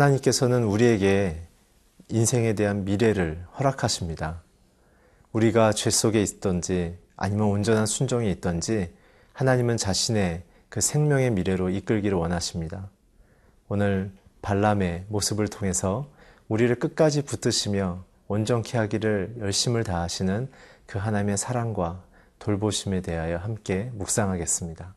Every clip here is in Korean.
하나님께서는 우리에게 인생에 대한 미래를 허락하십니다. 우리가 죄 속에 있던지 아니면 온전한 순종이 있던지 하나님은 자신의 그 생명의 미래로 이끌기를 원하십니다. 오늘 발람의 모습을 통해서 우리를 끝까지 붙드시며 온전케 하기를 열심을 다하시는 그 하나님의 사랑과 돌보심에 대하여 함께 묵상하겠습니다.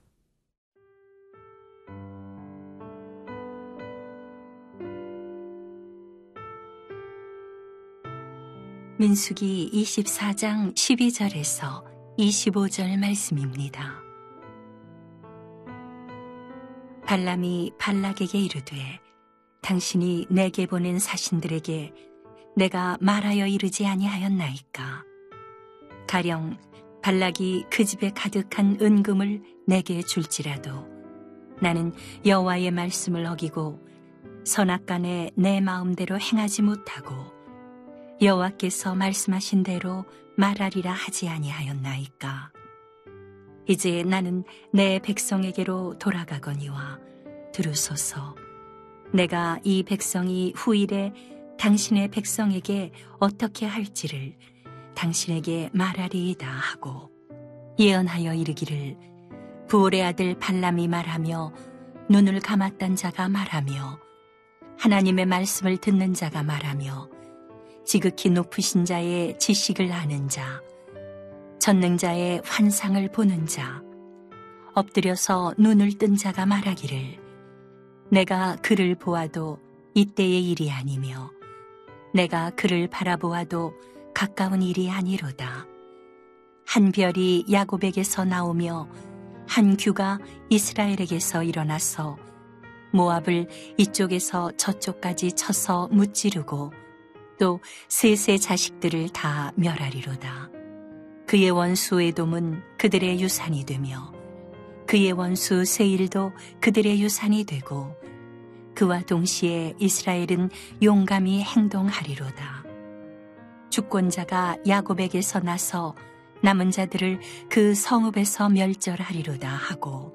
민숙이 24장 12절에서 25절 말씀입니다. 발람이 발락에게 이르되 당신이 내게 보낸 사신들에게 내가 말하여 이르지 아니하였나이까 가령 발락이 그 집에 가득한 은금을 내게 줄지라도 나는 여호와의 말씀을 어기고 선악간에 내 마음대로 행하지 못하고 여호와께서 말씀하신 대로 말하리라 하지 아니하였나이까? 이제 나는 내 백성에게로 돌아가거니와 들으소서. 내가 이 백성이 후일에 당신의 백성에게 어떻게 할지를 당신에게 말하리이다 하고 예언하여 이르기를 부올의 아들 발람이 말하며 눈을 감았던 자가 말하며 하나님의 말씀을 듣는 자가 말하며 지극히 높으신 자의 지식을 아는 자 전능자의 환상을 보는 자 엎드려서 눈을 뜬 자가 말하기를 내가 그를 보아도 이때의 일이 아니며 내가 그를 바라보아도 가까운 일이 아니로다. 한 별이 야곱에게서 나오며 한 규가 이스라엘에게서 일어나서 모압을 이쪽에서 저쪽까지 쳐서 무찌르고 또 셋의 자식들을 다 멸하리로다. 그의 원수 에돔은 그들의 유산이 되며 그의 원수 세일도 그들의 유산이 되고 그와 동시에 이스라엘은 용감히 행동하리로다. 주권자가 야곱에게서 나서 남은 자들을 그 성읍에서 멸절하리로다 하고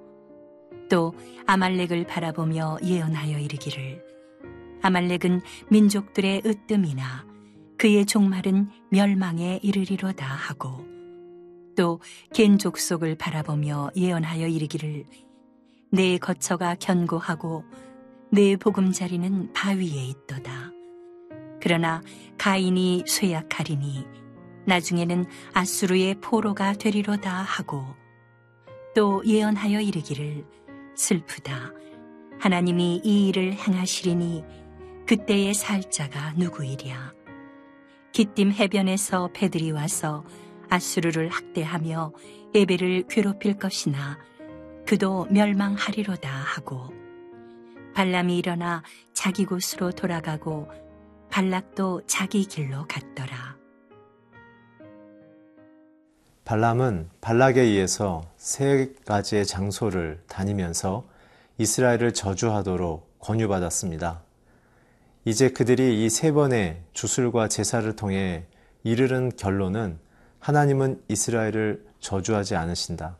또 아말렉을 바라보며 예언하여 이르기를 아말렉은 민족들의 으뜸이나 그의 종말은 멸망에 이르리로다 하고 또 겐 족속을 바라보며 예언하여 이르기를 내 거처가 견고하고 내 보금자리는 바위에 있도다. 그러나 가인이 쇠약하리니 나중에는 아수르의 포로가 되리로다 하고 또 예언하여 이르기를 슬프다. 하나님이 이 일을 행하시리니 그때의 살자가 누구이랴. 기띔 해변에서 배들이 와서 아수르를 학대하며 에베를 괴롭힐 것이나 그도 멸망하리로다 하고 발람이 일어나 자기 곳으로 돌아가고 발락도 자기 길로 갔더라. 발람은 발락에 의해서 세 가지의 장소를 다니면서 이스라엘을 저주하도록 권유받았습니다. 이제 그들이 이 세 번의 주술과 제사를 통해 이르는 결론은 하나님은 이스라엘을 저주하지 않으신다.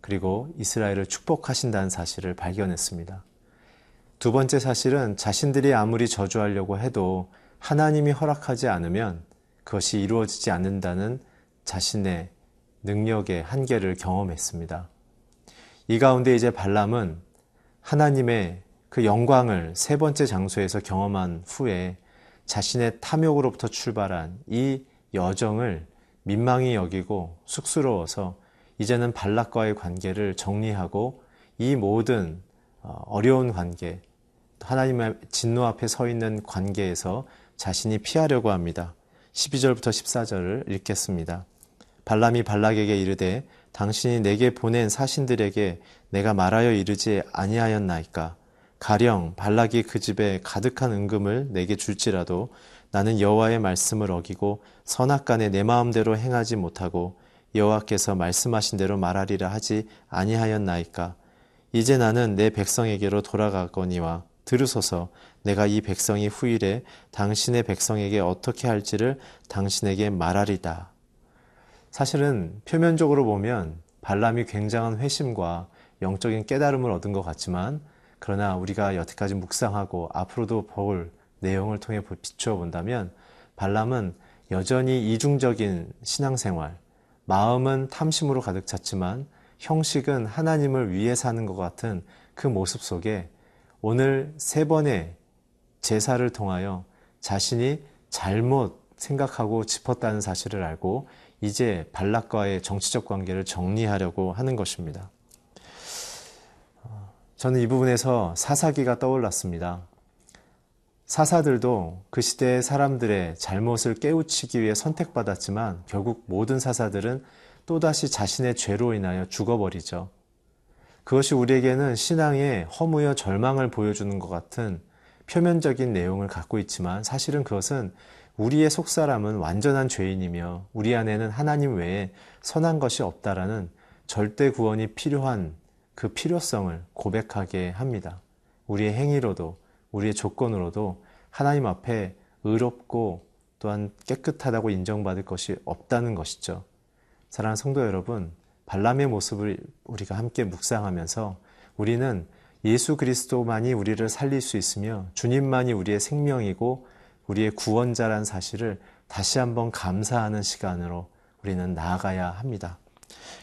그리고 이스라엘을 축복하신다는 사실을 발견했습니다. 두 번째 사실은 자신들이 아무리 저주하려고 해도 하나님이 허락하지 않으면 그것이 이루어지지 않는다는 자신의 능력의 한계를 경험했습니다. 이 가운데 이제 발람은 하나님의 그 영광을 세 번째 장소에서 경험한 후에 자신의 탐욕으로부터 출발한 이 여정을 민망히 여기고 쑥스러워서 이제는 발락과의 관계를 정리하고 이 모든 어, 어려운 관계, 하나님의 진노 앞에 서 있는 관계에서 자신이 피하려고 합니다. 12절부터 14절을 읽겠습니다. 발람이 발락에게 이르되 당신이 내게 보낸 사신들에게 내가 말하여 이르지 아니하였나이까 가령 발락이 그 집에 가득한 은금을 내게 줄지라도 나는 여호와의 말씀을 어기고 선악간에 내 마음대로 행하지 못하고 여호와께서 말씀하신 대로 말하리라 하지 아니하였나이까 이제 나는 내 백성에게로 돌아가거니와 들으소서 내가 이 백성이 후일에 당신의 백성에게 어떻게 할지를 당신에게 말하리다. 사실은 표면적으로 보면 발람이 굉장한 회심과 영적인 깨달음을 얻은 것 같지만 그러나 우리가 여태까지 묵상하고 앞으로도 볼 내용을 통해 비추어 본다면 발람은 여전히 이중적인 신앙생활, 마음은 탐심으로 가득 찼지만 형식은 하나님을 위해 사는 것 같은 그 모습 속에 오늘 세 번의 제사를 통하여 자신이 잘못 생각하고 짚었다는 사실을 알고 이제 발락과의 정치적 관계를 정리하려고 하는 것입니다. 저는 이 부분에서 사사기가 떠올랐습니다. 사사들도 그 시대의 사람들의 잘못을 깨우치기 위해 선택받았지만 결국 모든 사사들은 또다시 자신의 죄로 인하여 죽어버리죠. 그것이 우리에게는 신앙의 허무여 절망을 보여주는 것 같은 표면적인 내용을 갖고 있지만 사실은 그것은 우리의 속사람은 완전한 죄인이며 우리 안에는 하나님 외에 선한 것이 없다라는 절대 구원이 필요한 그 필요성을 고백하게 합니다. 우리의 행위로도 우리의 조건으로도 하나님 앞에 의롭고 또한 깨끗하다고 인정받을 것이 없다는 것이죠. 사랑하는 성도 여러분, 발람의 모습을 우리가 함께 묵상하면서 우리는 예수 그리스도만이 우리를 살릴 수 있으며 주님만이 우리의 생명이고 우리의 구원자란 사실을 다시 한번 감사하는 시간으로 우리는 나아가야 합니다.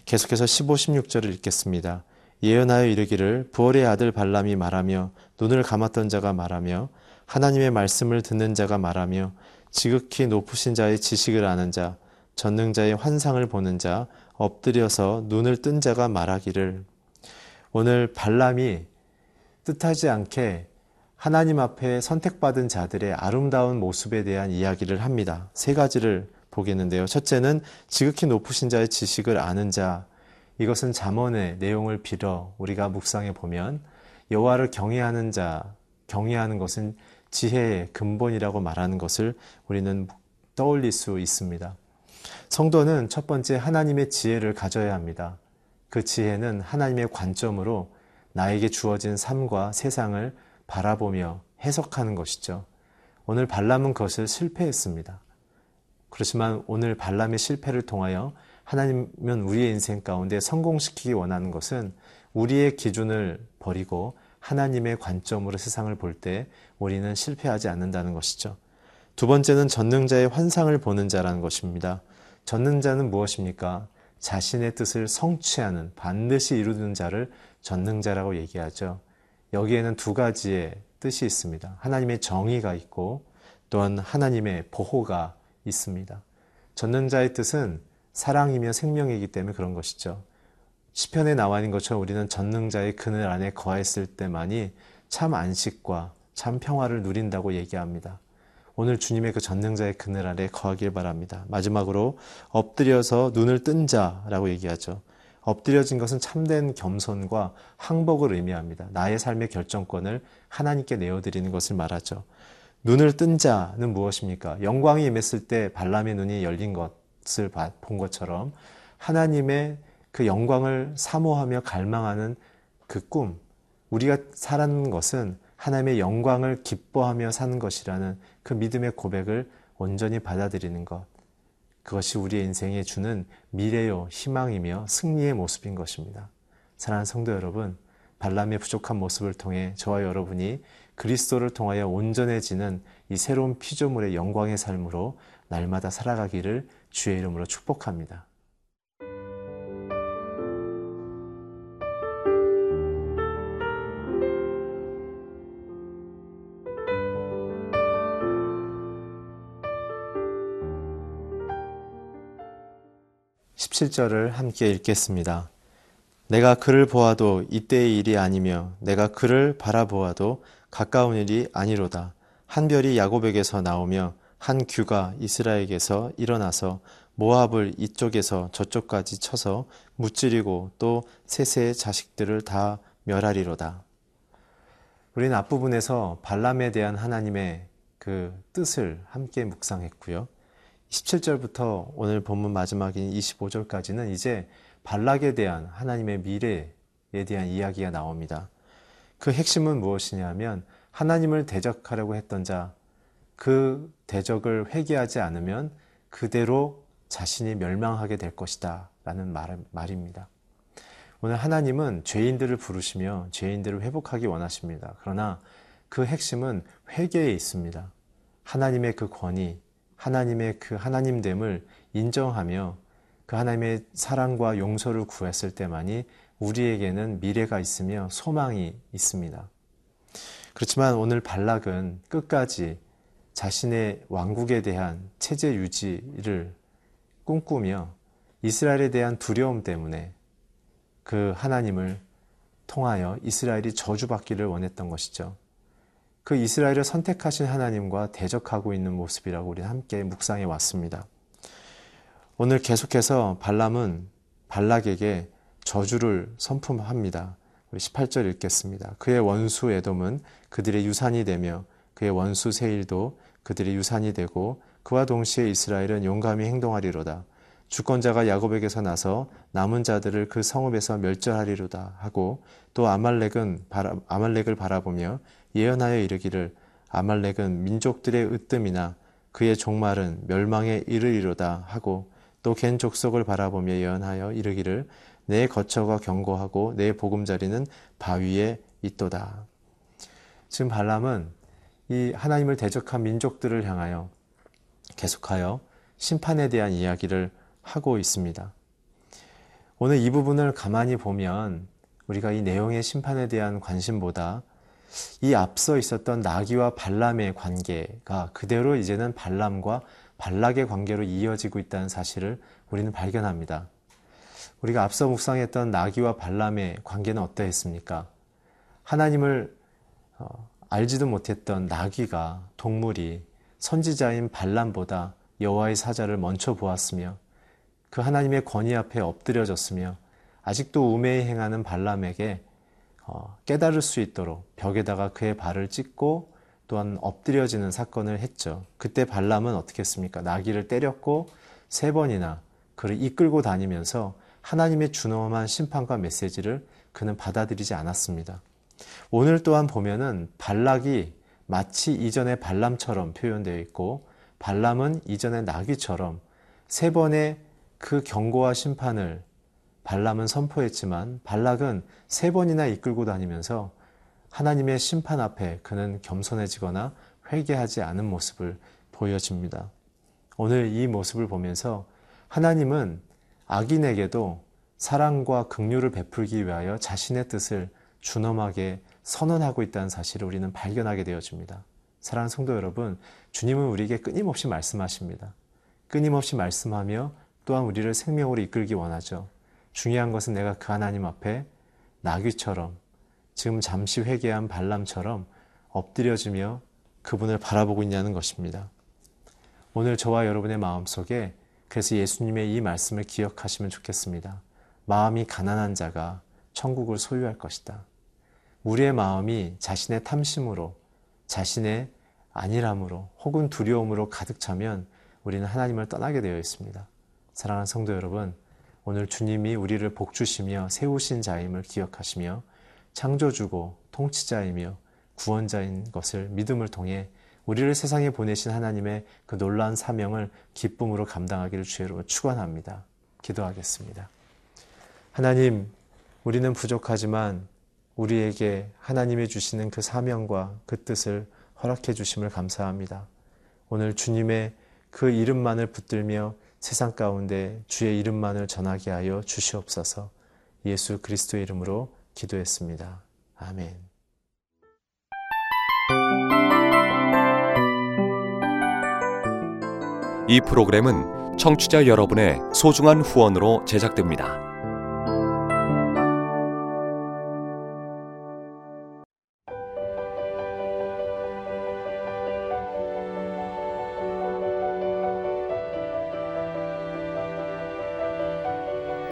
계속해서 15, 16절을 읽겠습니다. 예언하여 이르기를 부월의 아들 발람이 말하며 눈을 감았던 자가 말하며 하나님의 말씀을 듣는 자가 말하며 지극히 높으신 자의 지식을 아는 자 전능자의 환상을 보는 자 엎드려서 눈을 뜬 자가 말하기를 오늘 발람이 뜻하지 않게 하나님 앞에 선택받은 자들의 아름다운 모습에 대한 이야기를 합니다. 세 가지를 보겠는데요. 첫째는 지극히 높으신 자의 지식을 아는 자. 이것은 잠언의 내용을 빌어 우리가 묵상해 보면 여호와를 경외하는 자, 경외하는 것은 지혜의 근본이라고 말하는 것을 우리는 떠올릴 수 있습니다. 성도는 첫 번째 하나님의 지혜를 가져야 합니다. 그 지혜는 하나님의 관점으로 나에게 주어진 삶과 세상을 바라보며 해석하는 것이죠. 오늘 발람은 그것을 실패했습니다. 그렇지만 오늘 발람의 실패를 통하여 하나님은 우리의 인생 가운데 성공시키기 원하는 것은 우리의 기준을 버리고 하나님의 관점으로 세상을 볼 때 우리는 실패하지 않는다는 것이죠. 두 번째는 전능자의 환상을 보는 자라는 것입니다. 전능자는 무엇입니까? 자신의 뜻을 성취하는 반드시 이루는 자를 전능자라고 얘기하죠. 여기에는 두 가지의 뜻이 있습니다. 하나님의 정의가 있고 또한 하나님의 보호가 있습니다. 전능자의 뜻은 사랑이며 생명이기 때문에 그런 것이죠. 시편에 나와 있는 것처럼 우리는 전능자의 그늘 안에 거했을 때만이 참 안식과 참 평화를 누린다고 얘기합니다. 오늘 주님의 그 전능자의 그늘 아래 거하길 바랍니다. 마지막으로 엎드려서 눈을 뜬 자라고 얘기하죠. 엎드려진 것은 참된 겸손과 항복을 의미합니다. 나의 삶의 결정권을 하나님께 내어드리는 것을 말하죠. 눈을 뜬 자는 무엇입니까? 영광이 임했을 때 발람의 눈이 열린 것을 본 것처럼 하나님의 그 영광을 사모하며 갈망하는 그 꿈, 우리가 살아는 것은 하나님의 영광을 기뻐하며 사는 것이라는 그 믿음의 고백을 온전히 받아들이는 것. 그것이 우리의 인생에 주는 미래요, 희망이며 승리의 모습인 것입니다. 사랑하는 성도 여러분, 발람의 부족한 모습을 통해 저와 여러분이 그리스도를 통하여 온전해지는 이 새로운 피조물의 영광의 삶으로 날마다 살아가기를 주의 이름으로 축복합니다. 17절을 함께 읽겠습니다. 내가 그를 보아도 이때의 일이 아니며 내가 그를 바라보아도 가까운 일이 아니로다. 한 별이 야곱에게서 나오며 한 규가 이스라엘에게서 일어나서 모압을 이쪽에서 저쪽까지 쳐서 무찌르고 또 셋의 자식들을 다 멸하리로다. 우리는 앞부분에서 발람에 대한 하나님의 그 뜻을 함께 묵상했고요. 17절부터 오늘 본문 마지막인 25절까지는 이제 발락에 대한 하나님의 미래에 대한 이야기가 나옵니다. 그 핵심은 무엇이냐면 하나님을 대적하려고 했던 자, 그 대적을 회개하지 않으면 그대로 자신이 멸망하게 될 것이다. 라는 말, 말입니다. 오늘 하나님은 죄인들을 부르시며 죄인들을 회복하기 원하십니다. 그러나 그 핵심은 회개에 있습니다. 하나님의 그 권위, 하나님의 그 하나님됨을 인정하며 그 하나님의 사랑과 용서를 구했을 때만이 우리에게는 미래가 있으며 소망이 있습니다. 그렇지만 오늘 발락은 끝까지 자신의 왕국에 대한 체제 유지를 꿈꾸며 이스라엘에 대한 두려움 때문에 그 하나님을 통하여 이스라엘이 저주받기를 원했던 것이죠. 그 이스라엘을 선택하신 하나님과 대적하고 있는 모습이라고 우리는 함께 묵상해 왔습니다. 오늘 계속해서 발람은 발락에게 저주를 선품합니다. 우리 18절 읽겠습니다. 그의 원수 에돔은 그들의 유산이 되며 그의 원수 세일도 그들의 유산이 되고 그와 동시에 이스라엘은 용감히 행동하리로다. 주권자가 야곱에게서 나서 남은 자들을 그 성읍에서 멸절하리로다 하고 또 아말렉은 바라, 아말렉을 바라보며 예언하여 이르기를 아말렉은 민족들의 으뜸이나 그의 종말은 멸망에 이르리로다 하고 또 겐 족속을 바라보며 예언하여 이르기를 내 거처가 견고하고 내 보금자리는 바위에 있도다. 지금 발람은 이 하나님을 대적한 민족들을 향하여 계속하여 심판에 대한 이야기를 하고 있습니다. 오늘 이 부분을 가만히 보면 우리가 이 내용의 심판에 대한 관심보다 이 앞서 있었던 나귀와 발람의 관계가 그대로 이제는 발람과 발락의 관계로 이어지고 있다는 사실을 우리는 발견합니다. 우리가 앞서 묵상했던 나귀와 발람의 관계는 어떠했습니까? 하나님을 어, 알지도 못했던 나귀가 동물이 선지자인 발람보다 여호와의 사자를 먼저 보았으며 그 하나님의 권위 앞에 엎드려졌으며 아직도 우매히 행하는 발람에게 어, 깨달을 수 있도록 벽에다가 그의 발을 찢고 또한 엎드려지는 사건을 했죠. 그때 발람은 어떻게 했습니까? 나귀를 때렸고 세 번이나 그를 이끌고 다니면서 하나님의 준엄한 심판과 메시지를 그는 받아들이지 않았습니다. 오늘 또한 보면은 발락이 마치 이전의 발람처럼 표현되어 있고 발람은 이전의 나귀처럼 세 번의 그 경고와 심판을 발람은 선포했지만 발락은 세 번이나 이끌고 다니면서 하나님의 심판 앞에 그는 겸손해지거나 회개하지 않은 모습을 보여집니다. 오늘 이 모습을 보면서 하나님은 악인에게도 사랑과 긍휼을 베풀기 위하여 자신의 뜻을 준엄하게 선언하고 있다는 사실을 우리는 발견하게 되어집니다. 사랑하는 성도 여러분, 주님은 우리에게 끊임없이 말씀하십니다. 끊임없이 말씀하며 또한 우리를 생명으로 이끌기 원하죠. 중요한 것은 내가 그 하나님 앞에 나귀처럼 지금 잠시 회개한 발람처럼 엎드려지며 그분을 바라보고 있냐는 것입니다. 오늘 저와 여러분의 마음속에 그래서 예수님의 이 말씀을 기억하시면 좋겠습니다. 마음이 가난한 자가 천국을 소유할 것이다. 우리의 마음이 자신의 탐심으로, 자신의 안일함으로, 혹은 두려움으로 가득 차면 우리는 하나님을 떠나게 되어 있습니다. 사랑하는 성도 여러분, 오늘 주님이 우리를 복주시며 세우신 자임을 기억하시며 창조주고 통치자이며 구원자인 것을 믿음을 통해 우리를 세상에 보내신 하나님의 그 놀라운 사명을 기쁨으로 감당하기를 주의로 축원합니다. 기도하겠습니다. 하나님, 우리는 부족하지만 우리에게 하나님이 주시는 그 사명과 그 뜻을 허락해 주심을 감사합니다. 오늘 주님의 그 이름만을 붙들며 세상 가운데 주의 이름만을 전하게 하여 주시옵소서 예수 그리스도의 이름으로 기도했습니다. 아멘. 이 프로그램은 청취자 여러분의 소중한 후원으로 제작됩니다.